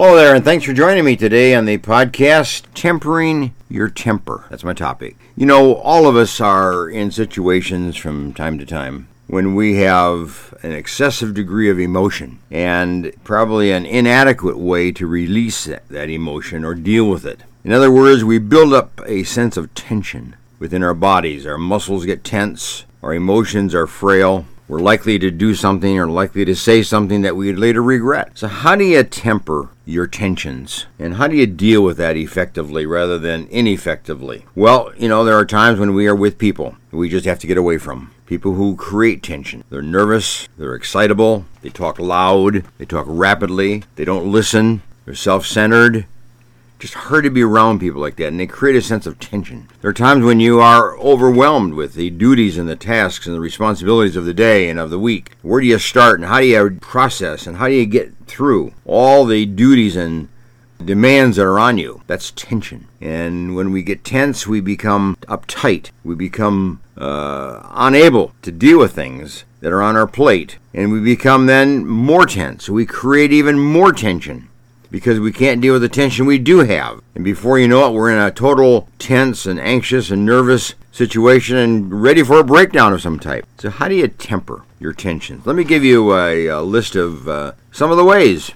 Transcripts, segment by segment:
Hello there, and thanks for joining me today on the podcast Tempering Your Temper. That's my topic. You know, all of us are in situations from time to time when we have an excessive degree of emotion and probably an inadequate way to release that, that emotion or deal with it. In other words, we build up a sense of tension within our bodies. Our muscles get tense, our emotions are frail, we're likely to do something or likely to say something that we'd later regret. So, how do you temper your tensions? And how do you deal with that effectively rather than ineffectively? Well, you know, there are times when we are with people we just have to get away from. People who create tension. They're nervous, they're excitable, they talk loud, they talk rapidly, they don't listen, they're self centered, just hard to be around people like that, and they create a sense of tension. There are times when you are overwhelmed with the duties and the tasks and the responsibilities of the day and of the week. Where do you start, and how do you process, and how do you get through all the duties and demands that are on you? That's tension. And when we get tense, we become uptight. We become uh, unable to deal with things that are on our plate. And we become then more tense. We create even more tension because we can't deal with the tension we do have. And before you know it, we're in a total tense and anxious and nervous situation and ready for a breakdown of some type. So, how do you temper your tensions? Let me give you a, a list of uh, some of the ways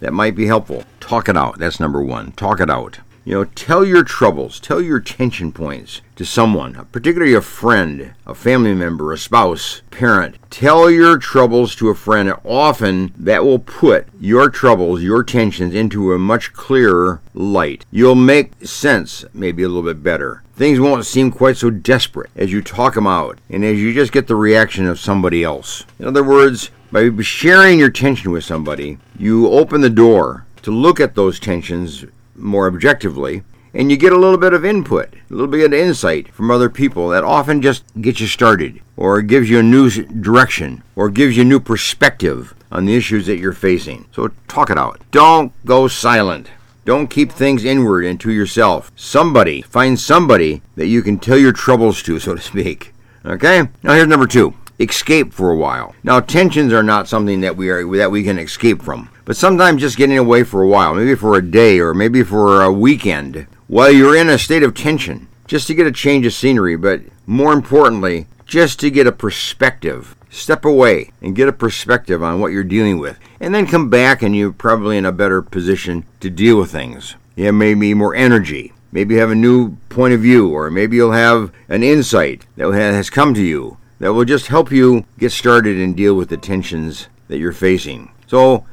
that might be helpful. Talk it out. That's number one. Talk it out. You know, tell your troubles, tell your tension points to someone, particularly a friend, a family member, a spouse, parent. Tell your troubles to a friend. Often that will put your troubles, your tensions into a much clearer light. You'll make sense maybe a little bit better. Things won't seem quite so desperate as you talk them out and as you just get the reaction of somebody else. In other words, by sharing your tension with somebody, you open the door to look at those tensions more objectively, and you get a little bit of input, a little bit of insight from other people that often just gets you started, or gives you a new direction, or gives you a new perspective on the issues that you're facing. So talk it out. Don't go silent. Don't keep things inward and to yourself. Somebody, find somebody that you can tell your troubles to, so to speak. Okay? Now here's number two. Escape for a while. Now tensions are not something that we are that we can escape from. But sometimes just getting away for a while, maybe for a day or maybe for a weekend, while you're in a state of tension, just to get a change of scenery, but more importantly, just to get a perspective. Step away and get a perspective on what you're dealing with. And then come back and you're probably in a better position to deal with things. You have maybe more energy. Maybe you have a new point of view, or maybe you'll have an insight that has come to you that will just help you get started and deal with the tensions that you're facing. So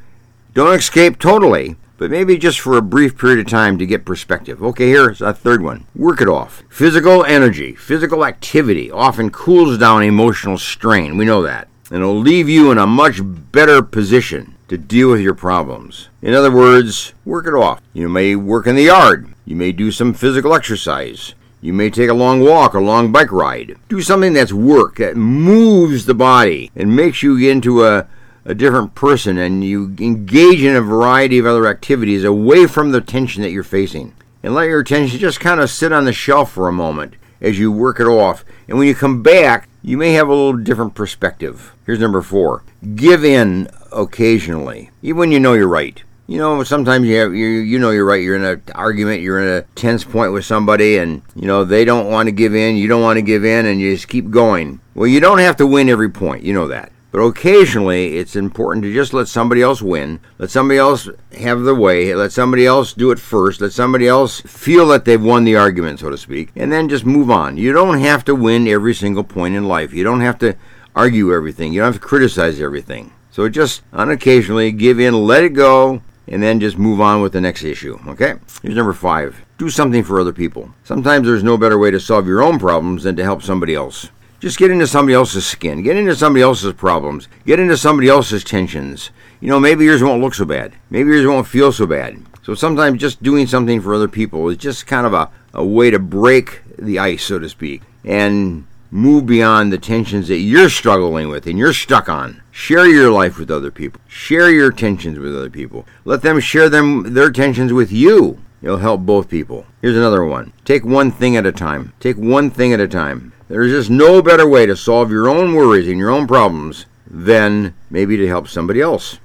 don't escape totally, but maybe just for a brief period of time to get perspective. Okay, here's a third one. Work it off. Physical energy, physical activity often cools down emotional strain. We know that. And it'll leave you in a much better position to deal with your problems. In other words, work it off. You may work in the yard. You may do some physical exercise. You may take a long walk, a long bike ride. Do something that's work, that moves the body and makes you get into a a different person and you engage in a variety of other activities away from the tension that you're facing. And let your attention just kind of sit on the shelf for a moment as you work it off. And when you come back, you may have a little different perspective. Here's number four give in occasionally, even when you know you're right. You know, sometimes you have, you you know you're right. You're in an argument. You're in a tense point with somebody, and you know they don't want to give in. You don't want to give in, and you just keep going. Well, you don't have to win every point. You know that. But occasionally, it's important to just let somebody else win, let somebody else have the way, let somebody else do it first, let somebody else feel that they've won the argument, so to speak, and then just move on. You don't have to win every single point in life. You don't have to argue everything. You don't have to criticize everything. So just unoccasionally give in, let it go, and then just move on with the next issue. Okay? Here's number five do something for other people. Sometimes there's no better way to solve your own problems than to help somebody else. Just get into somebody else's skin, get into somebody else's problems, get into somebody else's tensions. You know, maybe yours won't look so bad, maybe yours won't feel so bad. So sometimes just doing something for other people is just kind of a, a way to break the ice, so to speak, and move beyond the tensions that you're struggling with and you're stuck on. Share your life with other people. Share your tensions with other people. Let them share them their tensions with you. It'll help both people. Here's another one. Take one thing at a time. Take one thing at a time. There's just no better way to solve your own worries and your own problems than maybe to help somebody else.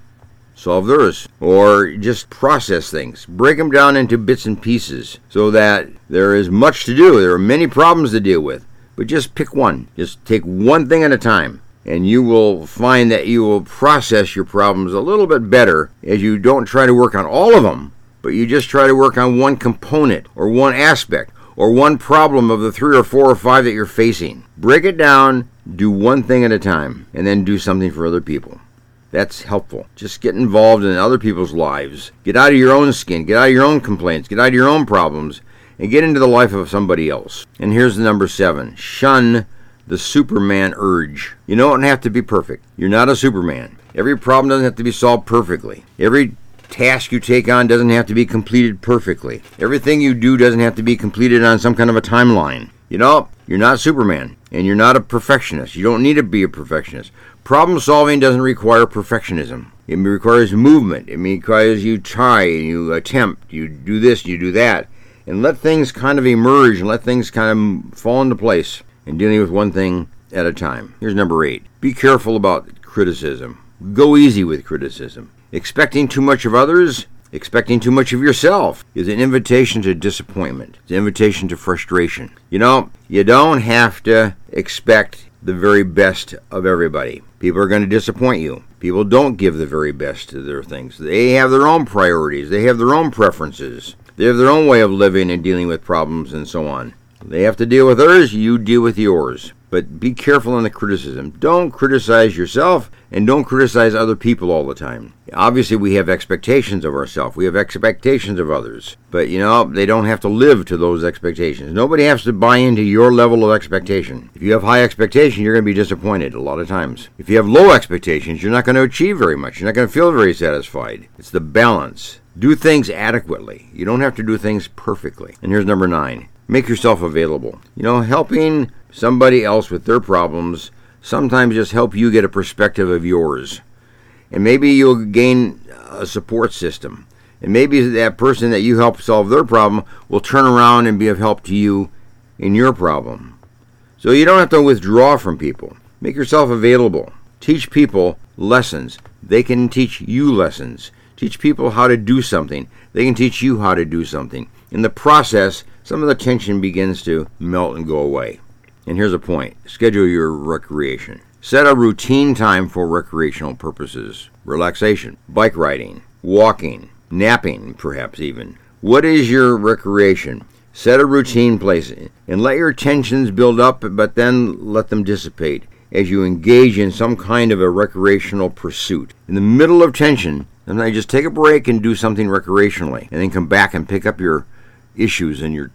solve theirs. Or just process things. Break them down into bits and pieces so that there is much to do. There are many problems to deal with. But just pick one. Just take one thing at a time. And you will find that you will process your problems a little bit better as you don't try to work on all of them, but you just try to work on one component or one aspect or one problem of the three or four or five that you're facing. Break it down, do one thing at a time, and then do something for other people. That's helpful. Just get involved in other people's lives. Get out of your own skin. Get out of your own complaints. Get out of your own problems and get into the life of somebody else. And here's the number seven shun the Superman urge. You don't have to be perfect. You're not a Superman. Every problem doesn't have to be solved perfectly. Every task you take on doesn't have to be completed perfectly. Everything you do doesn't have to be completed on some kind of a timeline. You know, you're not Superman and you're not a perfectionist. You don't need to be a perfectionist. Problem solving doesn't require perfectionism. It requires movement. It requires you try and you attempt. You do this, you do that, and let things kind of emerge and let things kind of fall into place and dealing with one thing at a time. Here's number eight be careful about criticism. Go easy with criticism. Expecting too much of others, expecting too much of yourself is an invitation to disappointment, it's an invitation to frustration. You know, you don't have to expect the very best of everybody. People are going to disappoint you. People don't give the very best to their things. They have their own priorities, they have their own preferences, they have their own way of living and dealing with problems and so on. They have to deal with theirs, you deal with yours. But be careful in the criticism. Don't criticize yourself and don't criticize other people all the time. Obviously, we have expectations of ourselves, we have expectations of others. But you know, they don't have to live to those expectations. Nobody has to buy into your level of expectation. If you have high expectation, you're going to be disappointed a lot of times. If you have low expectations, you're not going to achieve very much. You're not going to feel very satisfied. It's the balance. Do things adequately. You don't have to do things perfectly. And here's number nine make yourself available. You know, helping somebody else with their problems sometimes just help you get a perspective of yours. And maybe you'll gain a support system. And maybe that person that you help solve their problem will turn around and be of help to you in your problem. So you don't have to withdraw from people. Make yourself available. Teach people lessons. They can teach you lessons. Teach people how to do something. They can teach you how to do something. In the process, some of the tension begins to melt and go away. And here's a point schedule your recreation. Set a routine time for recreational purposes relaxation, bike riding, walking, napping, perhaps even. What is your recreation? Set a routine place and let your tensions build up, but then let them dissipate as you engage in some kind of a recreational pursuit. In the middle of tension, and then just take a break and do something recreationally, and then come back and pick up your issues and your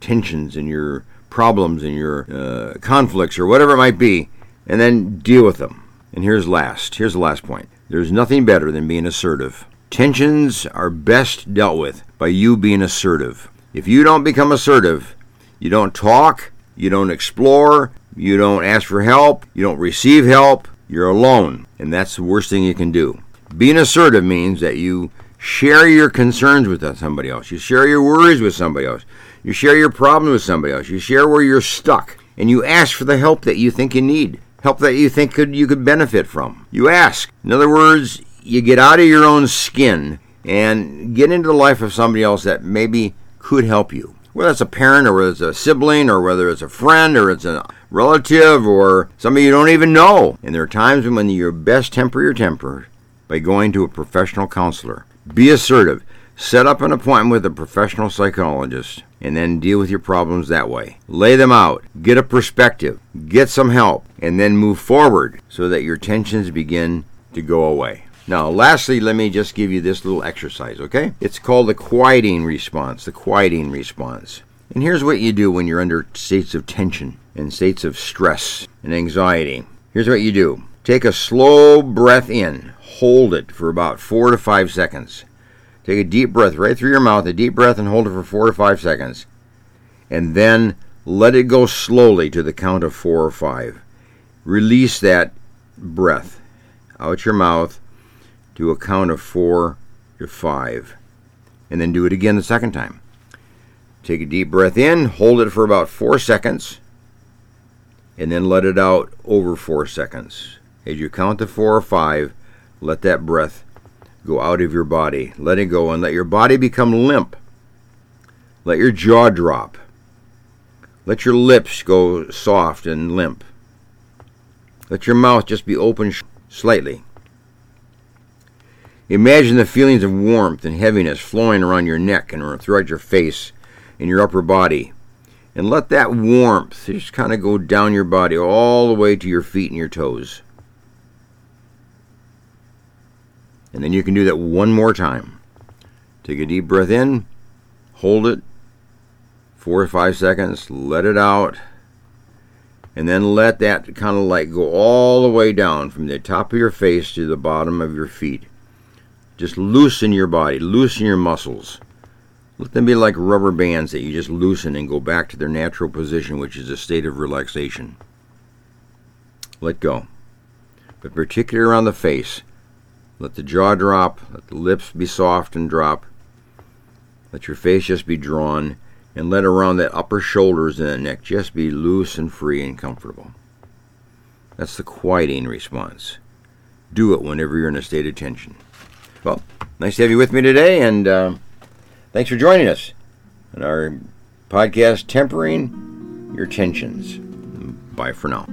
tensions and your problems and your uh, conflicts or whatever it might be, and then deal with them. And here's last. Here's the last point. There's nothing better than being assertive. Tensions are best dealt with by you being assertive. If you don't become assertive, you don't talk, you don't explore, you don't ask for help, you don't receive help, you're alone. And that's the worst thing you can do. Being assertive means that you share your concerns with somebody else. You share your worries with somebody else. You share your problem with somebody else. You share where you're stuck. And you ask for the help that you think you need, help that you think could, you could benefit from. You ask. In other words, you get out of your own skin and get into the life of somebody else that maybe could help you. Whether it's a parent or whether it's a sibling or whether it's a friend or it's a relative or somebody you don't even know. And there are times when you best temper your temper by going to a professional counselor. Be assertive. Set up an appointment with a professional psychologist and then deal with your problems that way. Lay them out, get a perspective, get some help, and then move forward so that your tensions begin to go away. Now, lastly, let me just give you this little exercise, okay? It's called the quieting response, the quieting response. And here's what you do when you're under states of tension and states of stress and anxiety. Here's what you do take a slow breath in, hold it for about four to five seconds. Take a deep breath right through your mouth, a deep breath, and hold it for four to five seconds. And then let it go slowly to the count of four or five. Release that breath out your mouth to a count of four to five. And then do it again the second time. Take a deep breath in, hold it for about four seconds, and then let it out over four seconds. As you count to four or five, let that breath go out of your body. Let it go and let your body become limp. Let your jaw drop. Let your lips go soft and limp. Let your mouth just be open slightly. Imagine the feelings of warmth and heaviness flowing around your neck and throughout your face and your upper body. And let that warmth just kind of go down your body all the way to your feet and your toes. And then you can do that one more time. Take a deep breath in, hold it four or five seconds, let it out, and then let that kind of like go all the way down from the top of your face to the bottom of your feet. Just loosen your body, loosen your muscles. Let them be like rubber bands that you just loosen and go back to their natural position, which is a state of relaxation. Let go. But particularly around the face, let the jaw drop, let the lips be soft and drop. Let your face just be drawn, and let around that upper shoulders and neck just be loose and free and comfortable. That's the quieting response. Do it whenever you're in a state of tension. Well, nice to have you with me today, and uh, thanks for joining us on our podcast, Tempering Your Tensions. Bye for now.